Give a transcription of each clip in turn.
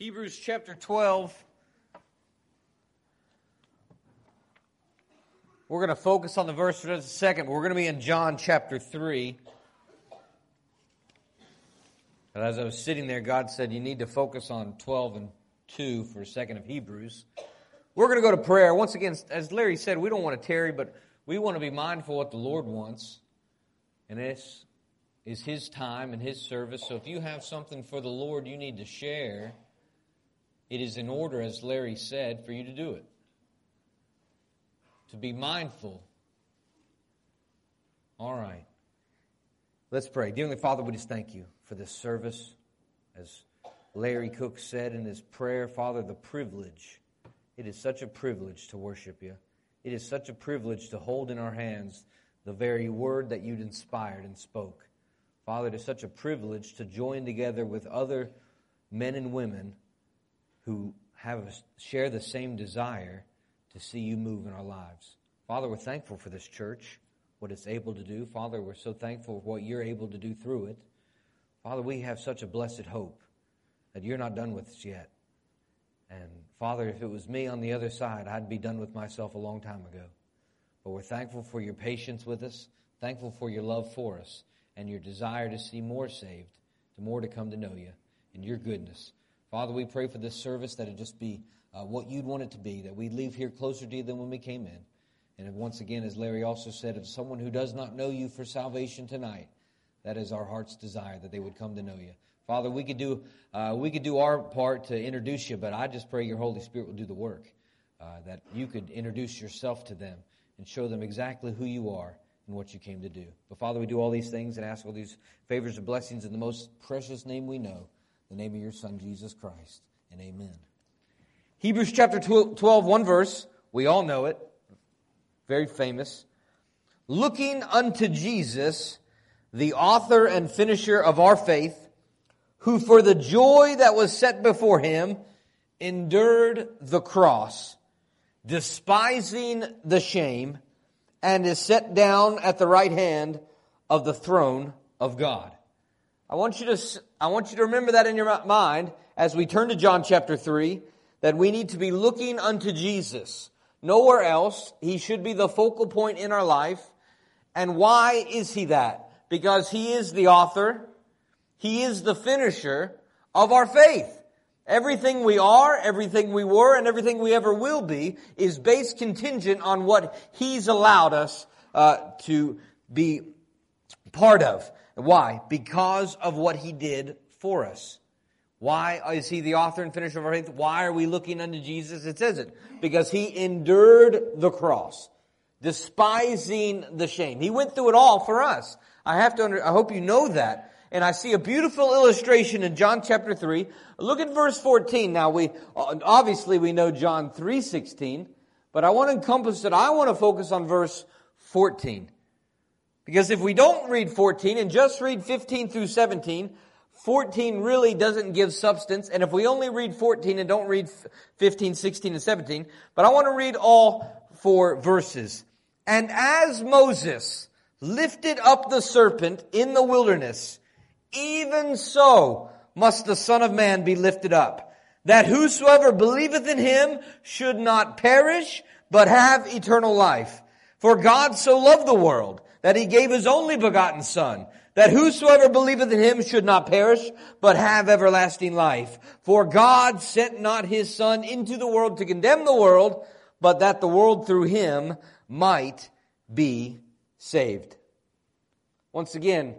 Hebrews chapter 12. We're going to focus on the verse for just a second. but We're going to be in John chapter 3. But as I was sitting there, God said, You need to focus on 12 and 2 for a second of Hebrews. We're going to go to prayer. Once again, as Larry said, we don't want to tarry, but we want to be mindful what the Lord wants. And this is His time and His service. So if you have something for the Lord you need to share, it is in order, as Larry said, for you to do it. To be mindful. All right. Let's pray. Dearly Father, we just thank you for this service. As Larry Cook said in his prayer, Father, the privilege. It is such a privilege to worship you. It is such a privilege to hold in our hands the very word that you'd inspired and spoke. Father, it is such a privilege to join together with other men and women who have share the same desire to see you move in our lives. Father, we're thankful for this church, what it's able to do. Father, we're so thankful for what you're able to do through it. Father, we have such a blessed hope that you're not done with us yet. And Father, if it was me on the other side, I'd be done with myself a long time ago. But we're thankful for your patience with us, thankful for your love for us, and your desire to see more saved, to more to come to know you, and your goodness. Father, we pray for this service that it just be uh, what you'd want it to be, that we leave here closer to you than when we came in. And once again, as Larry also said, if someone who does not know you for salvation tonight, that is our heart's desire, that they would come to know you. Father, we could do, uh, we could do our part to introduce you, but I just pray your Holy Spirit will do the work, uh, that you could introduce yourself to them and show them exactly who you are and what you came to do. But Father, we do all these things and ask all these favors and blessings in the most precious name we know, the name of your Son, Jesus Christ. And amen. Hebrews chapter 12, one verse. We all know it. Very famous. Looking unto Jesus, the author and finisher of our faith, who for the joy that was set before him endured the cross, despising the shame, and is set down at the right hand of the throne of God. I want you to, I want you to remember that in your mind as we turn to John chapter 3, that we need to be looking unto Jesus. Nowhere else. He should be the focal point in our life. And why is he that? Because he is the author, he is the finisher of our faith. Everything we are, everything we were, and everything we ever will be is based contingent on what He's allowed us uh, to be part of. Why? Because of what He did for us. Why is He the author and finisher of our faith? Why are we looking unto Jesus? It says it. Because He endured the cross, despising the shame. He went through it all for us. I have to, under, I hope you know that and I see a beautiful illustration in John chapter 3. Look at verse 14. Now we, obviously we know John 3.16, but I want to encompass it. I want to focus on verse 14. Because if we don't read 14 and just read 15 through 17, 14 really doesn't give substance. And if we only read 14 and don't read 15, 16, and 17, but I want to read all four verses. And as Moses lifted up the serpent in the wilderness, even so must the Son of Man be lifted up, that whosoever believeth in him should not perish, but have eternal life. For God so loved the world that he gave his only begotten Son, that whosoever believeth in him should not perish, but have everlasting life. For God sent not his Son into the world to condemn the world, but that the world through him might be saved. Once again,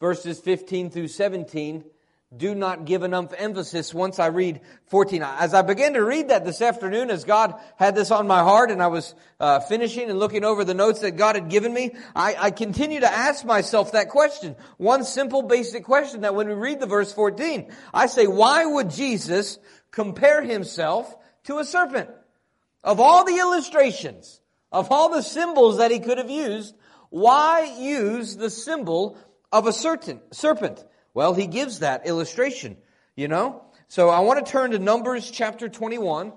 verses 15 through 17 do not give enough emphasis once I read 14. As I began to read that this afternoon, as God had this on my heart and I was uh, finishing and looking over the notes that God had given me, I, I continue to ask myself that question. One simple basic question that when we read the verse 14, I say, why would Jesus compare himself to a serpent? Of all the illustrations, of all the symbols that he could have used, why use the symbol of a certain serpent? Well, he gives that illustration, you know? So I want to turn to Numbers chapter 21.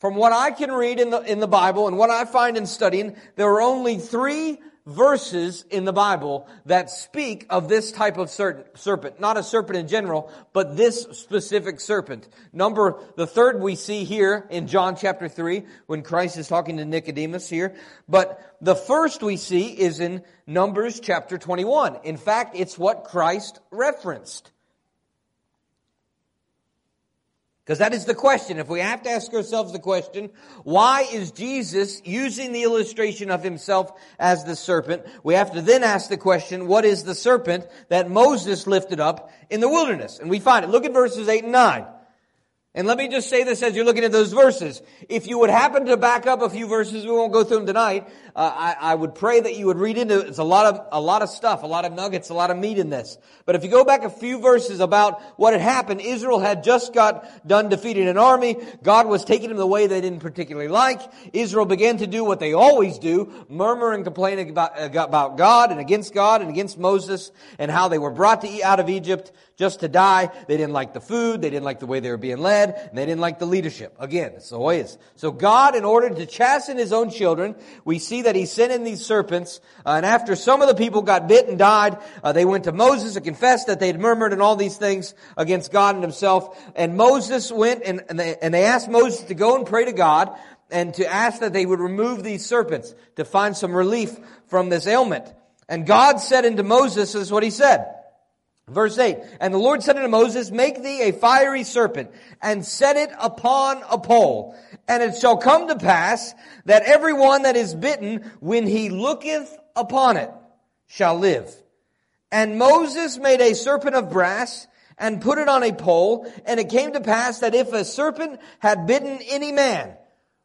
From what I can read in the, in the Bible and what I find in studying, there are only three verses in the Bible that speak of this type of serpent. Not a serpent in general, but this specific serpent. Number, the third we see here in John chapter 3 when Christ is talking to Nicodemus here. But the first we see is in Numbers chapter 21. In fact, it's what Christ referenced. Because that is the question. If we have to ask ourselves the question, why is Jesus using the illustration of himself as the serpent? We have to then ask the question, what is the serpent that Moses lifted up in the wilderness? And we find it. Look at verses 8 and 9. And let me just say this as you're looking at those verses. If you would happen to back up a few verses, we won't go through them tonight. Uh, I, I, would pray that you would read into it. It's a lot of a lot of stuff, a lot of nuggets, a lot of meat in this. But if you go back a few verses about what had happened, Israel had just got done defeating an army. God was taking them the way they didn't particularly like. Israel began to do what they always do: murmur and complain about, about God and against God and against Moses and how they were brought to out of Egypt just to die. They didn't like the food. They didn't like the way they were being led. And they didn't like the leadership. Again, it's the way it is. So God, in order to chasten His own children, we see that He sent in these serpents. Uh, and after some of the people got bit and died, uh, they went to Moses and confessed that they had murmured and all these things against God and Himself. And Moses went and, and, they, and they asked Moses to go and pray to God and to ask that they would remove these serpents to find some relief from this ailment. And God said unto Moses, this is what He said. Verse 8, And the Lord said unto Moses, Make thee a fiery serpent, and set it upon a pole. And it shall come to pass, that every one that is bitten, when he looketh upon it, shall live. And Moses made a serpent of brass, and put it on a pole, and it came to pass that if a serpent had bitten any man,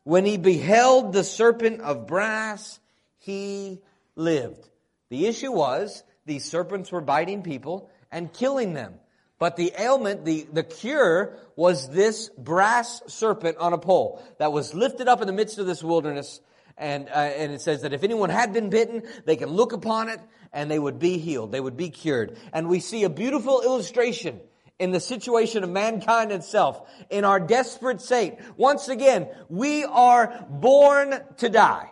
when he beheld the serpent of brass, he lived. The issue was, these serpents were biting people, and killing them. But the ailment, the, the cure was this brass serpent on a pole that was lifted up in the midst of this wilderness. And, uh, and it says that if anyone had been bitten, they can look upon it and they would be healed. They would be cured. And we see a beautiful illustration in the situation of mankind itself, in our desperate state. Once again, we are born to die.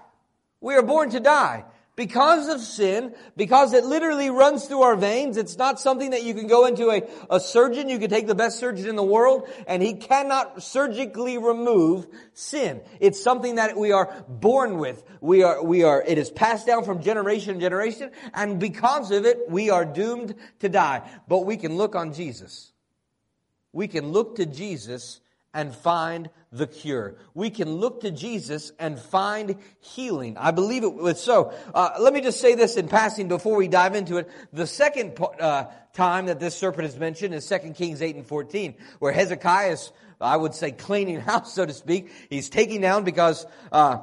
We are born to die because of sin, because it literally runs through our veins. It's not something that you can go into a, a surgeon. You can take the best surgeon in the world and he cannot surgically remove sin. It's something that we are born with. We are, we are, it is passed down from generation to generation and because of it, we are doomed to die. But we can look on Jesus. We can look to Jesus and find the cure. We can look to Jesus and find healing. I believe it was so. Uh, let me just say this in passing before we dive into it. The second uh, time that this serpent is mentioned is 2 Kings 8 and 14, where Hezekiah is, I would say, cleaning house, so to speak. He's taking down because uh,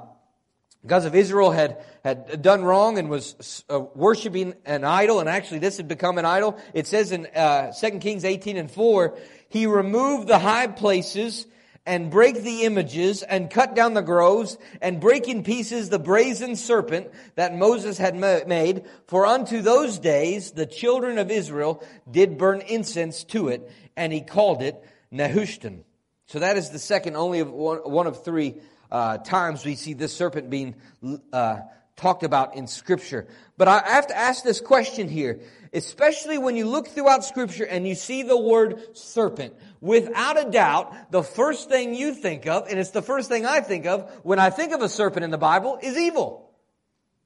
because of Israel had, had done wrong and was uh, worshiping an idol, and actually this had become an idol. It says in uh, 2 Kings 18 and 4, he removed the high places and break the images and cut down the groves and break in pieces the brazen serpent that Moses had made. For unto those days the children of Israel did burn incense to it, and he called it Nehushtan. So that is the second, only of one, one of three uh, times we see this serpent being uh, talked about in Scripture. But I have to ask this question here, especially when you look throughout Scripture and you see the word serpent. Without a doubt, the first thing you think of, and it's the first thing I think of when I think of a serpent in the Bible, is evil.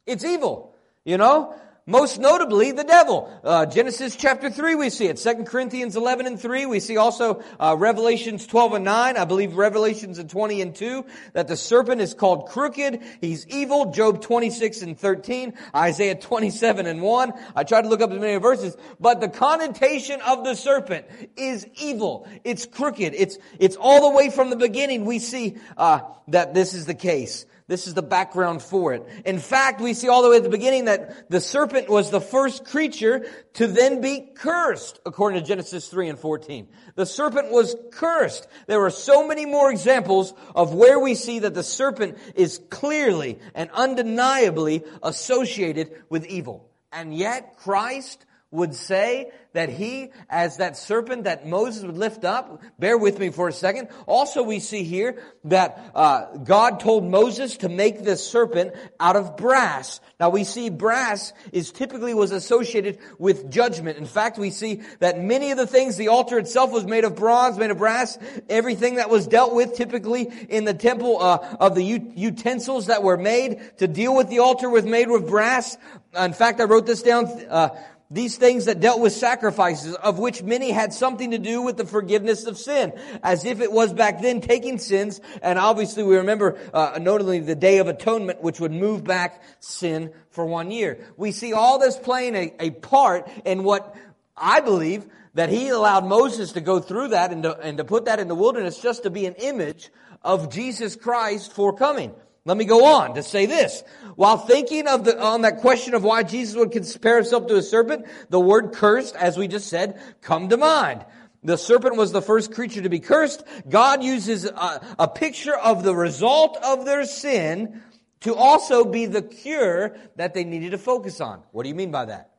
It's evil. You know? Most notably, the devil. Uh, Genesis chapter 3, we see it. 2 Corinthians 11 and 3. We see also uh, Revelations 12 and 9. I believe Revelations 20 and 2. That the serpent is called crooked. He's evil. Job 26 and 13. Isaiah 27 and 1. I tried to look up as many verses. But the connotation of the serpent is evil. It's crooked. It's, it's all the way from the beginning. We see uh, that this is the case. This is the background for it. In fact, we see all the way at the beginning that the serpent was the first creature to then be cursed, according to Genesis 3 and 14. The serpent was cursed. There are so many more examples of where we see that the serpent is clearly and undeniably associated with evil. And yet Christ would say that he, as that serpent that Moses would lift up, bear with me for a second. Also, we see here that uh, God told Moses to make this serpent out of brass. Now, we see brass is typically was associated with judgment. In fact, we see that many of the things, the altar itself was made of bronze, made of brass. Everything that was dealt with, typically in the temple uh, of the utensils that were made to deal with the altar, was made with brass. In fact, I wrote this down. Uh, these things that dealt with sacrifices, of which many had something to do with the forgiveness of sin, as if it was back then taking sins, and obviously we remember, uh, notably the Day of Atonement, which would move back sin for one year. We see all this playing a, a part in what I believe that he allowed Moses to go through that and to, and to put that in the wilderness just to be an image of Jesus Christ for coming. Let me go on to say this. While thinking of the, on that question of why Jesus would compare himself to a serpent, the word cursed, as we just said, come to mind. The serpent was the first creature to be cursed. God uses a, a picture of the result of their sin to also be the cure that they needed to focus on. What do you mean by that?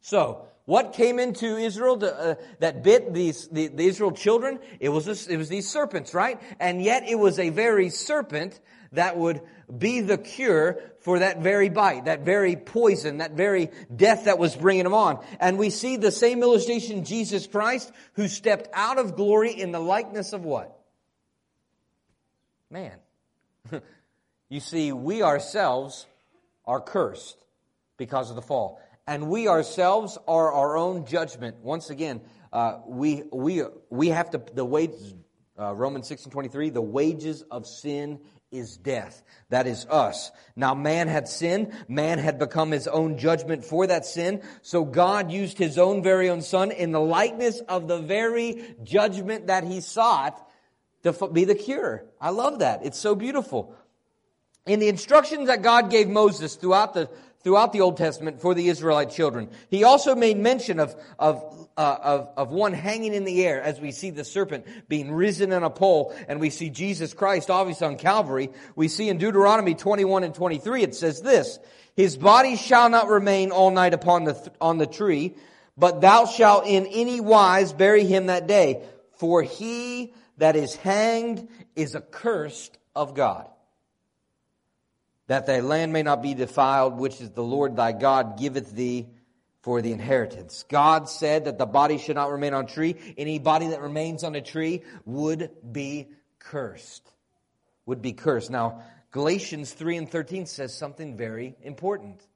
So, what came into Israel to, uh, that bit these the, the Israel children? It was this, it was these serpents, right? And yet it was a very serpent that would be the cure for that very bite, that very poison, that very death that was bringing them on. And we see the same illustration Jesus Christ who stepped out of glory in the likeness of what? Man. you see, we ourselves are cursed because of the fall. And we ourselves are our own judgment. Once again, uh, we, we, we have to, the wages, uh, Romans 6 and 23, the wages of sin is death. That is us. Now man had sinned. Man had become his own judgment for that sin. So God used his own very own son in the likeness of the very judgment that he sought to be the cure. I love that. It's so beautiful. In the instructions that God gave Moses throughout the throughout the Old Testament for the Israelite children. He also made mention of, of, uh, of, of one hanging in the air as we see the serpent being risen on a pole and we see Jesus Christ obviously on Calvary. We see in Deuteronomy 21 and 23 it says this, His body shall not remain all night upon the, on the tree, but thou shalt in any wise bury him that day. For he that is hanged is accursed of God that thy land may not be defiled, which is the Lord thy God giveth thee for the inheritance. God said that the body should not remain on tree. Any body that remains on a tree would be cursed. Would be cursed. Now, Galatians 3 and 13 says something very important.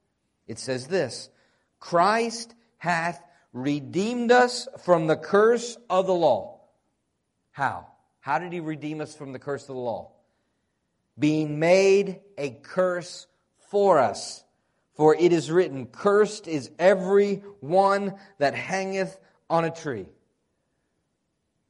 It says this, Christ hath redeemed us from the curse of the law. How? How did he redeem us from the curse of the law? Being made a curse for us. For it is written, Cursed is every one that hangeth on a tree.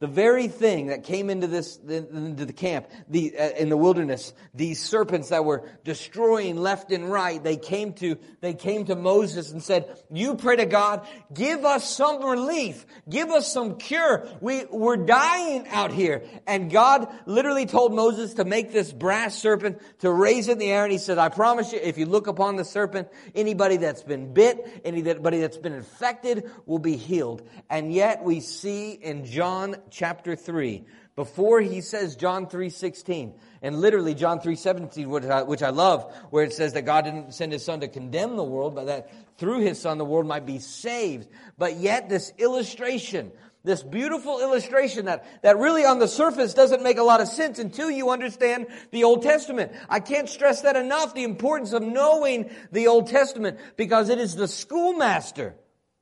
The very thing that came into this, into the camp, the, uh, in the wilderness, these serpents that were destroying left and right, they came to, they came to Moses and said, you pray to God, give us some relief, give us some cure. We, we're dying out here. And God literally told Moses to make this brass serpent, to raise it in the air, and he said, I promise you, if you look upon the serpent, anybody that's been bit, anybody that's been infected will be healed. And yet we see in John chapter 3, before he says John 3.16, and literally John 3.17, which I, which I love, where it says that God didn't send his son to condemn the world, but that through his son the world might be saved. But yet this illustration, this beautiful illustration that, that really on the surface doesn't make a lot of sense until you understand the Old Testament. I can't stress that enough, the importance of knowing the Old Testament, because it is the schoolmaster.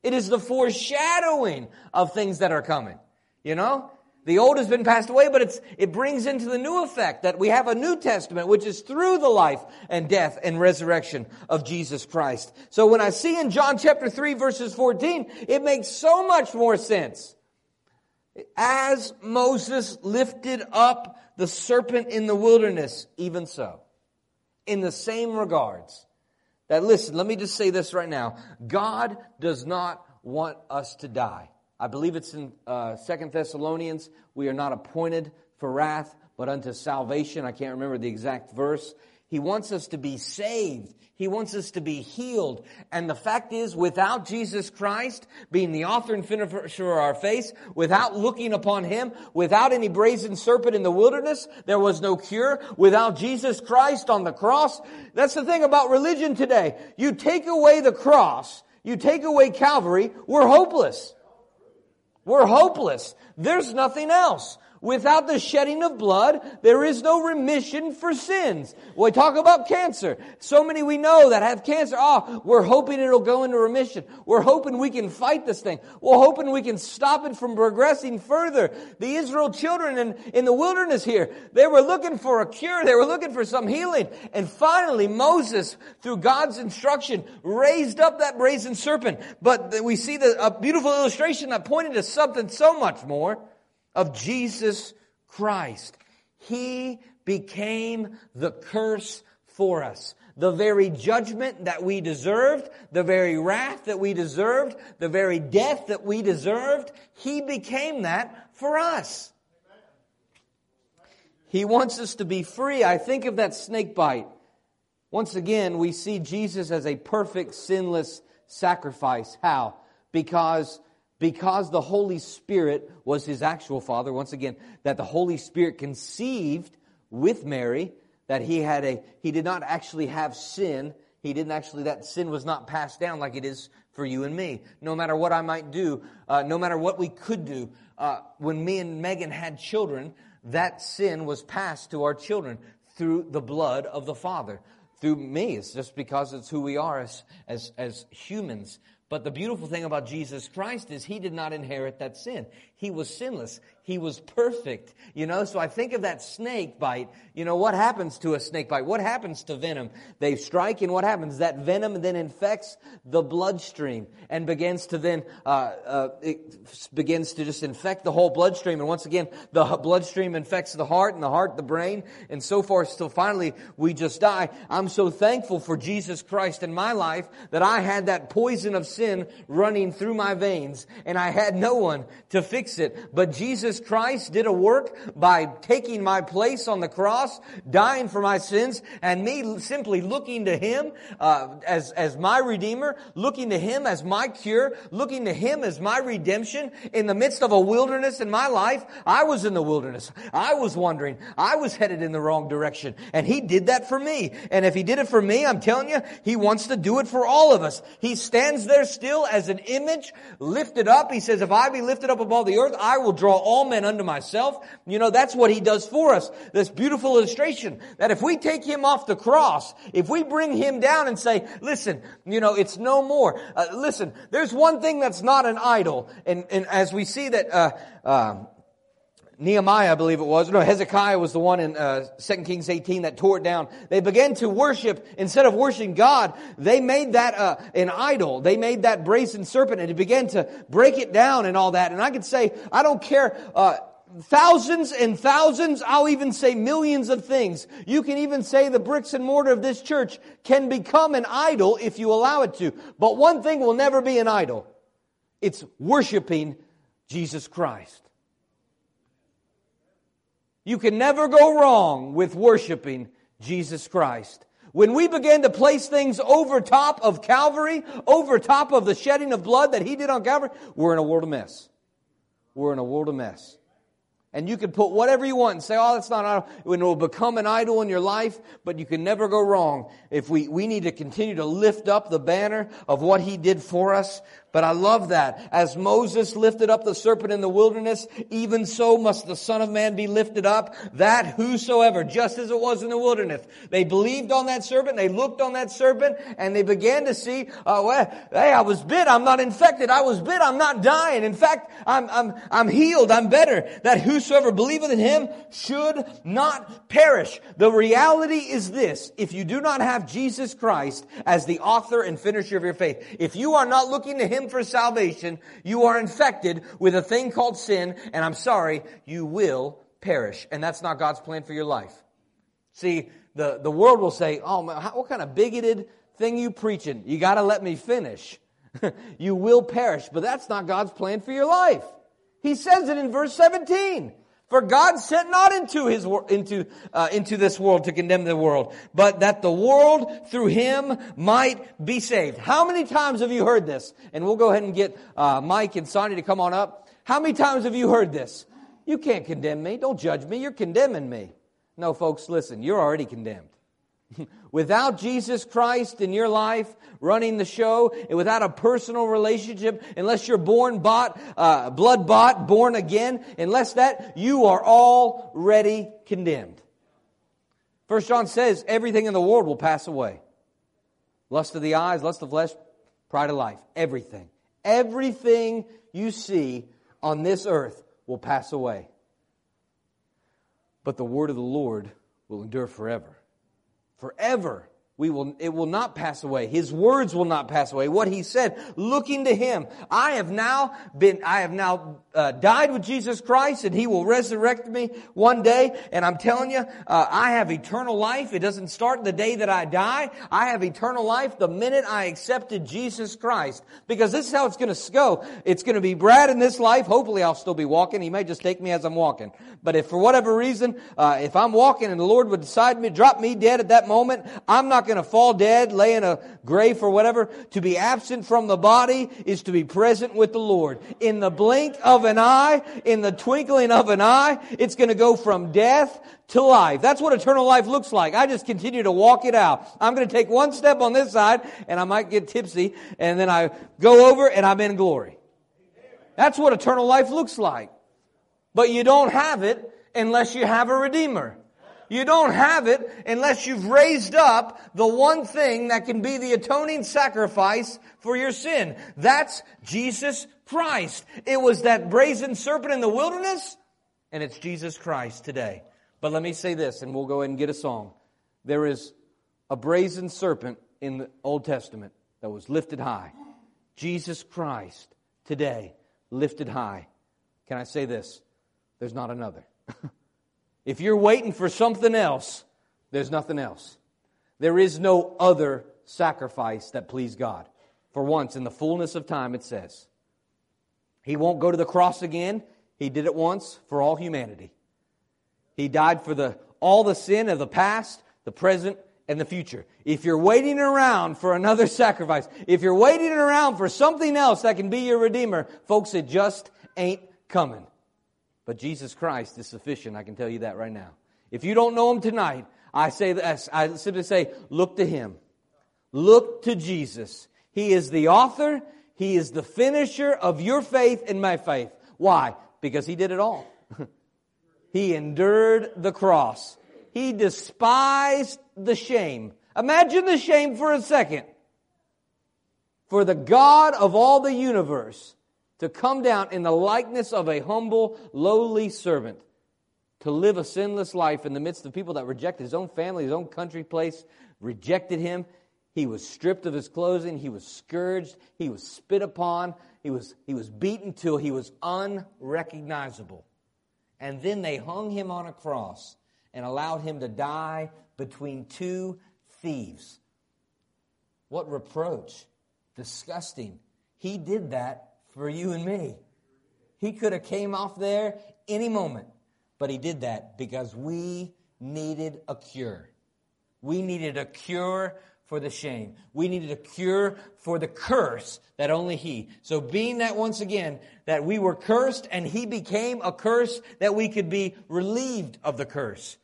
It is the foreshadowing of things that are coming. You know? The old has been passed away, but it's, it brings into the new effect that we have a New Testament, which is through the life and death and resurrection of Jesus Christ. So when I see in John chapter 3 verses 14, it makes so much more sense. As Moses lifted up the serpent in the wilderness, even so. In the same regards. That listen, let me just say this right now. God does not want us to die. I believe it's in uh, Second Thessalonians. We are not appointed for wrath, but unto salvation. I can't remember the exact verse. He wants us to be saved. He wants us to be healed. And the fact is, without Jesus Christ being the author and finisher of our faith, without looking upon Him, without any brazen serpent in the wilderness, there was no cure. Without Jesus Christ on the cross, that's the thing about religion today. You take away the cross, you take away Calvary, we're hopeless. We're hopeless. There's nothing else. Without the shedding of blood, there is no remission for sins. We talk about cancer. So many we know that have cancer. Oh, we're hoping it'll go into remission. We're hoping we can fight this thing. We're hoping we can stop it from progressing further. The Israel children in, in the wilderness here, they were looking for a cure. They were looking for some healing. And finally, Moses, through God's instruction, raised up that brazen serpent. But we see the, a beautiful illustration that pointed to something so much more of Jesus Christ. He became the curse for us. The very judgment that we deserved, the very wrath that we deserved, the very death that we deserved, He became that for us. He wants us to be free. I think of that snake bite. Once again, we see Jesus as a perfect, sinless sacrifice. How? Because because the Holy Spirit was his actual father, once again, that the Holy Spirit conceived with Mary, that he had a, he did not actually have sin. He didn't actually, that sin was not passed down like it is for you and me. No matter what I might do, uh, no matter what we could do, uh, when me and Megan had children, that sin was passed to our children through the blood of the Father. Through me, it's just because it's who we are as, as, as humans. But the beautiful thing about Jesus Christ is he did not inherit that sin. He was sinless. He was perfect. You know, so I think of that snake bite. You know, what happens to a snake bite? What happens to venom? They strike and what happens? That venom then infects the bloodstream and begins to then, uh, uh, it begins to just infect the whole bloodstream. And once again, the bloodstream infects the heart and the heart the brain and so forth. Till finally we just die. I'm so thankful for Jesus Christ in my life that I had that poison of sin running through my veins and I had no one to fix it. But Jesus Christ did a work by taking my place on the cross, dying for my sins, and me simply looking to Him uh, as, as my Redeemer, looking to Him as my cure, looking to Him as my redemption. In the midst of a wilderness in my life, I was in the wilderness. I was wandering. I was headed in the wrong direction. And He did that for me. And if He did it for me, I'm telling you, He wants to do it for all of us. He stands there still as an image lifted up. He says, if I be lifted up above the earth, I will draw all all men unto myself. You know, that's what he does for us. This beautiful illustration that if we take him off the cross, if we bring him down and say, listen, you know, it's no more. Uh, listen, there's one thing that's not an idol. And, and as we see that, uh, uh, Nehemiah, I believe it was. No, Hezekiah was the one in uh, 2 Kings 18 that tore it down. They began to worship, instead of worshiping God, they made that uh, an idol. They made that brazen serpent and it began to break it down and all that. And I could say, I don't care, uh, thousands and thousands, I'll even say millions of things. You can even say the bricks and mortar of this church can become an idol if you allow it to. But one thing will never be an idol. It's worshiping Jesus Christ. You can never go wrong with worshiping Jesus Christ. When we begin to place things over top of Calvary, over top of the shedding of blood that He did on Calvary, we're in a world of mess. We're in a world of mess. And you can put whatever you want and say, oh, that's not idol. It will become an idol in your life, but you can never go wrong. If we, we need to continue to lift up the banner of what He did for us, but I love that. As Moses lifted up the serpent in the wilderness, even so must the Son of Man be lifted up, that whosoever, just as it was in the wilderness, they believed on that serpent, they looked on that serpent, and they began to see, uh, well, hey, I was bit, I'm not infected, I was bit, I'm not dying. In fact, I'm, I'm, I'm healed, I'm better. That whosoever believeth in him should not perish. The reality is this, if you do not have Jesus Christ as the author and finisher of your faith, if you are not looking to him him for salvation, you are infected with a thing called sin, and I'm sorry, you will perish. And that's not God's plan for your life. See, the, the world will say, oh, what kind of bigoted thing you preaching? You gotta let me finish. you will perish, but that's not God's plan for your life. He says it in verse 17. For God sent not into his into uh, into this world to condemn the world, but that the world through him might be saved. How many times have you heard this? And we'll go ahead and get uh, Mike and Sonny to come on up. How many times have you heard this? You can't condemn me. Don't judge me. You're condemning me. No, folks, listen. You're already condemned. Without Jesus Christ in your life running the show, and without a personal relationship, unless you're born bought, uh, blood bought, born again, unless that, you are already condemned. First John says everything in the world will pass away. Lust of the eyes, lust of flesh, pride of life. Everything. Everything you see on this earth will pass away. But the word of the Lord will endure forever forever. We will, it will not pass away. His words will not pass away. What he said, looking to him. I have now been, I have now uh, died with Jesus Christ and he will resurrect me one day. And I'm telling you, uh, I have eternal life. It doesn't start the day that I die. I have eternal life the minute I accepted Jesus Christ. Because this is how it's going to go. It's going to be Brad in this life. Hopefully I'll still be walking. He may just take me as I'm walking. But if for whatever reason, uh, if I'm walking and the Lord would decide me, drop me dead at that moment, I'm not going to fall dead, lay in a grave or whatever. To be absent from the body is to be present with the Lord. In the blink of an eye, in the twinkling of an eye, it's going to go from death to life. That's what eternal life looks like. I just continue to walk it out. I'm going to take one step on this side and I might get tipsy and then I go over and I'm in glory. That's what eternal life looks like. But you don't have it unless you have a Redeemer. You don't have it unless you've raised up the one thing that can be the atoning sacrifice for your sin. That's Jesus Christ. It was that brazen serpent in the wilderness, and it's Jesus Christ today. But let me say this, and we'll go ahead and get a song. There is a brazen serpent in the Old Testament that was lifted high. Jesus Christ today lifted high. Can I say this? There's not another. If you're waiting for something else, there's nothing else. There is no other sacrifice that pleased God. For once, in the fullness of time, it says. He won't go to the cross again. He did it once for all humanity. He died for the, all the sin of the past, the present, and the future. If you're waiting around for another sacrifice, if you're waiting around for something else that can be your Redeemer, folks, it just ain't coming. But Jesus Christ is sufficient. I can tell you that right now. If you don't know Him tonight, I say this, I simply say, look to Him. Look to Jesus. He is the author. He is the finisher of your faith and my faith. Why? Because He did it all. he endured the cross. He despised the shame. Imagine the shame for a second. For the God of all the universe to come down in the likeness of a humble, lowly servant, to live a sinless life in the midst of people that rejected his own family, his own country place, rejected him. He was stripped of his clothing. He was scourged. He was spit upon. He was, he was beaten till he was unrecognizable. And then they hung him on a cross and allowed him to die between two thieves. What reproach. Disgusting. He did that for you and me. He could have came off there any moment, but he did that because we needed a cure. We needed a cure for the shame. We needed a cure for the curse that only He. So being that once again, that we were cursed and He became a curse that we could be relieved of the curse.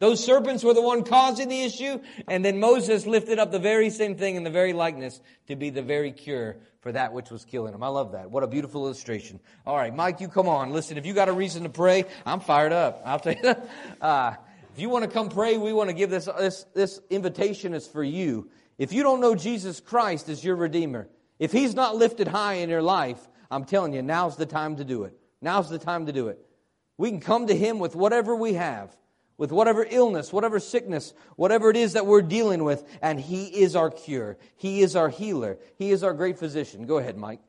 Those serpents were the one causing the issue, and then Moses lifted up the very same thing in the very likeness to be the very cure for that which was killing him. I love that. What a beautiful illustration. All right, Mike, you come on. Listen, if you got a reason to pray, I'm fired up. I'll tell you. Uh, if you want to come pray, we want to give this, this, this invitation is for you. If you don't know Jesus Christ as your Redeemer, if He's not lifted high in your life, I'm telling you, now's the time to do it. Now's the time to do it. We can come to Him with whatever we have with whatever illness, whatever sickness, whatever it is that we're dealing with, and He is our cure. He is our healer. He is our great physician. Go ahead, Mike.